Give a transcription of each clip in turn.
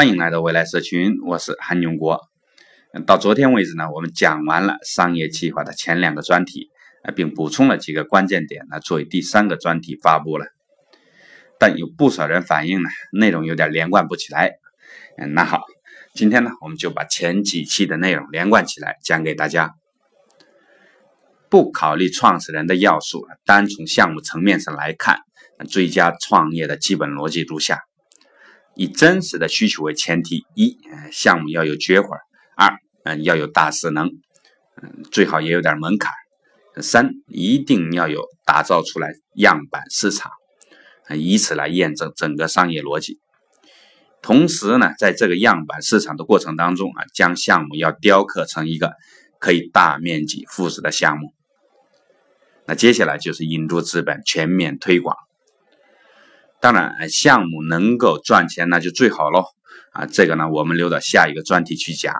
欢迎来到未来社群，我是韩永国。到昨天为止呢，我们讲完了商业计划的前两个专题，并补充了几个关键点呢，作为第三个专题发布了。但有不少人反映呢，内容有点连贯不起来。嗯，那好，今天呢，我们就把前几期的内容连贯起来讲给大家。不考虑创始人的要素，单从项目层面上来看，最佳创业的基本逻辑如下。以真实的需求为前提：一，项目要有绝活；二，嗯，要有大势能，嗯，最好也有点门槛；三，一定要有打造出来样板市场，以此来验证整个商业逻辑。同时呢，在这个样板市场的过程当中啊，将项目要雕刻成一个可以大面积复制的项目。那接下来就是引入资本，全面推广。当然，项目能够赚钱那就最好喽啊！这个呢，我们留到下一个专题去讲。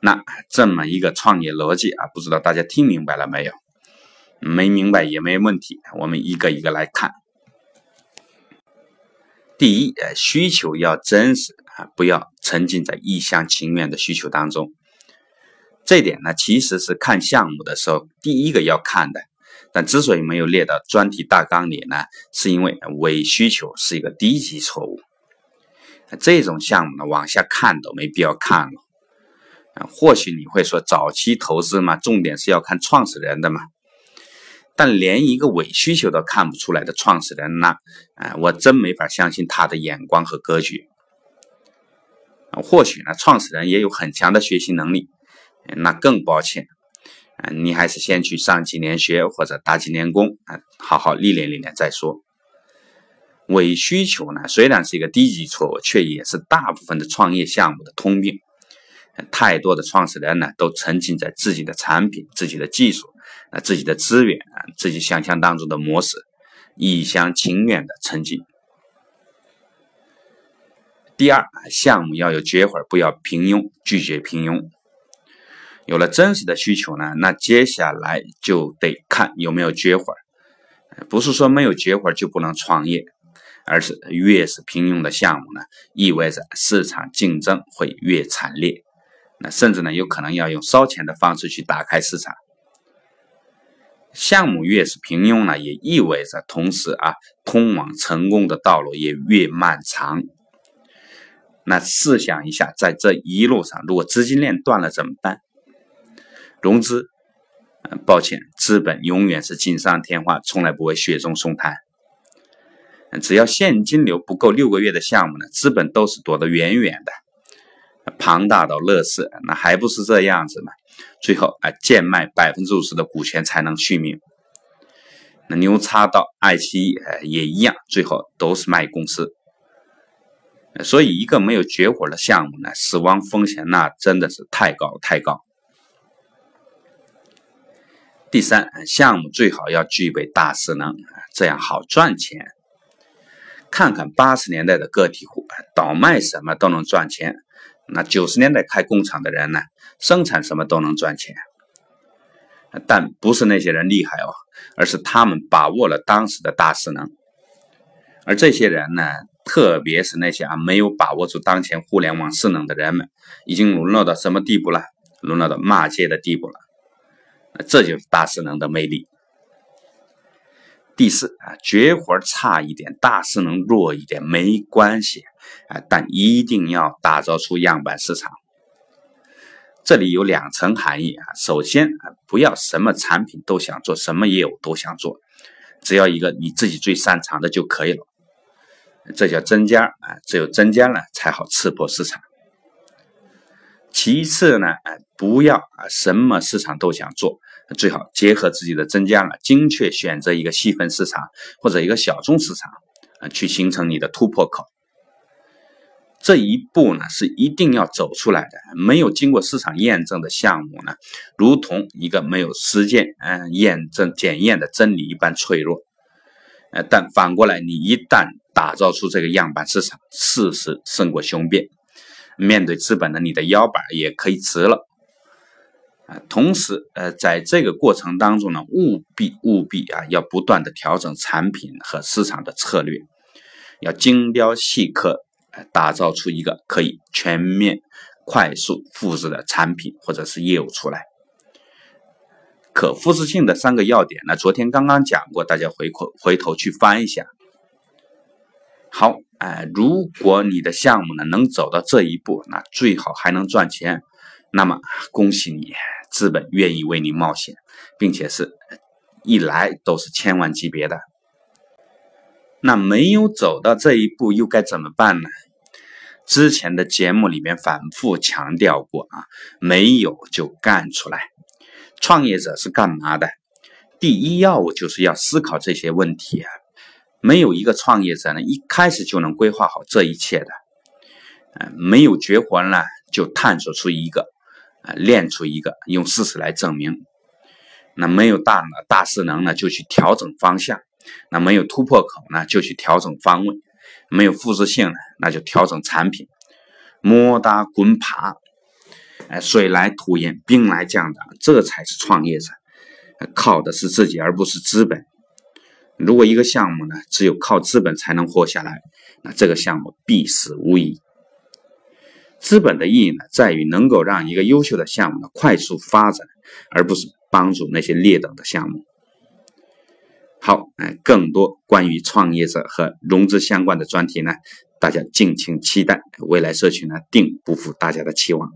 那这么一个创业逻辑啊，不知道大家听明白了没有？没明白也没问题，我们一个一个来看。第一，呃，需求要真实啊，不要沉浸在一厢情愿的需求当中。这点呢，其实是看项目的时候第一个要看的。但之所以没有列到专题大纲里呢，是因为伪需求是一个低级错误。这种项目呢，往下看都没必要看了。或许你会说，早期投资嘛，重点是要看创始人的嘛。但连一个伪需求都看不出来的创始人呢，啊，我真没法相信他的眼光和格局。或许呢，创始人也有很强的学习能力，那更抱歉。你还是先去上几年学或者打几年工啊，好好历练历练再说。伪需求呢，虽然是一个低级错误，却也是大部分的创业项目的通病。太多的创始人呢，都沉浸在自己的产品、自己的技术、啊自己的资源啊自己想象当中的模式，一厢情愿的沉浸。第二，项目要有绝活，不要平庸，拒绝平庸。有了真实的需求呢，那接下来就得看有没有绝活不是说没有绝活就不能创业，而是越是平庸的项目呢，意味着市场竞争会越惨烈，那甚至呢有可能要用烧钱的方式去打开市场。项目越是平庸呢，也意味着同时啊，通往成功的道路也越漫长。那试想一下，在这一路上，如果资金链断了怎么办？融资，抱歉，资本永远是锦上添花，从来不会雪中送炭。只要现金流不够六个月的项目呢，资本都是躲得远远的。庞大到乐视，那还不是这样子吗？最后啊，贱卖百分之五十的股权才能续命。那牛叉到爱奇艺也一样，最后都是卖公司。所以，一个没有绝活的项目呢，死亡风险那真的是太高太高。第三，项目最好要具备大势能，这样好赚钱。看看八十年代的个体户，倒卖什么都能赚钱；那九十年代开工厂的人呢，生产什么都能赚钱。但不是那些人厉害哦，而是他们把握了当时的大势能。而这些人呢，特别是那些啊没有把握住当前互联网势能的人们，已经沦落到什么地步了？沦落到骂街的地步了。这就是大势能的魅力。第四啊，绝活差一点，大势能弱一点没关系啊，但一定要打造出样板市场。这里有两层含义啊。首先啊，不要什么产品都想做，什么业务都想做，只要一个你自己最擅长的就可以了。这叫增加啊，只有增加了才好刺破市场。其次呢，哎，不要啊，什么市场都想做，最好结合自己的增加了，精确选择一个细分市场或者一个小众市场啊，去形成你的突破口。这一步呢，是一定要走出来的。没有经过市场验证的项目呢，如同一个没有实践嗯验证检验的真理一般脆弱。呃，但反过来，你一旦打造出这个样板市场，事实胜过雄辩。面对资本的，你的腰板也可以直了啊。同时，呃，在这个过程当中呢，务必务必啊，要不断的调整产品和市场的策略，要精雕细刻，打造出一个可以全面、快速复制的产品或者是业务出来。可复制性的三个要点呢，昨天刚刚讲过，大家回回回头去翻一下。好，哎，如果你的项目呢能走到这一步，那最好还能赚钱，那么恭喜你，资本愿意为你冒险，并且是一来都是千万级别的。那没有走到这一步又该怎么办呢？之前的节目里面反复强调过啊，没有就干出来。创业者是干嘛的？第一要务就是要思考这些问题啊。没有一个创业者呢，一开始就能规划好这一切的，呃，没有绝活呢，就探索出一个，啊，练出一个，用事实来证明。那没有大大势能呢，就去调整方向；那没有突破口呢，就去调整方位；没有复制性呢，那就调整产品。摸打滚爬，哎，水来土掩，兵来将挡，这才是创业者，靠的是自己，而不是资本。如果一个项目呢，只有靠资本才能活下来，那这个项目必死无疑。资本的意义呢，在于能够让一个优秀的项目呢快速发展，而不是帮助那些劣等的项目。好，哎，更多关于创业者和融资相关的专题呢，大家敬请期待。未来社群呢，定不负大家的期望。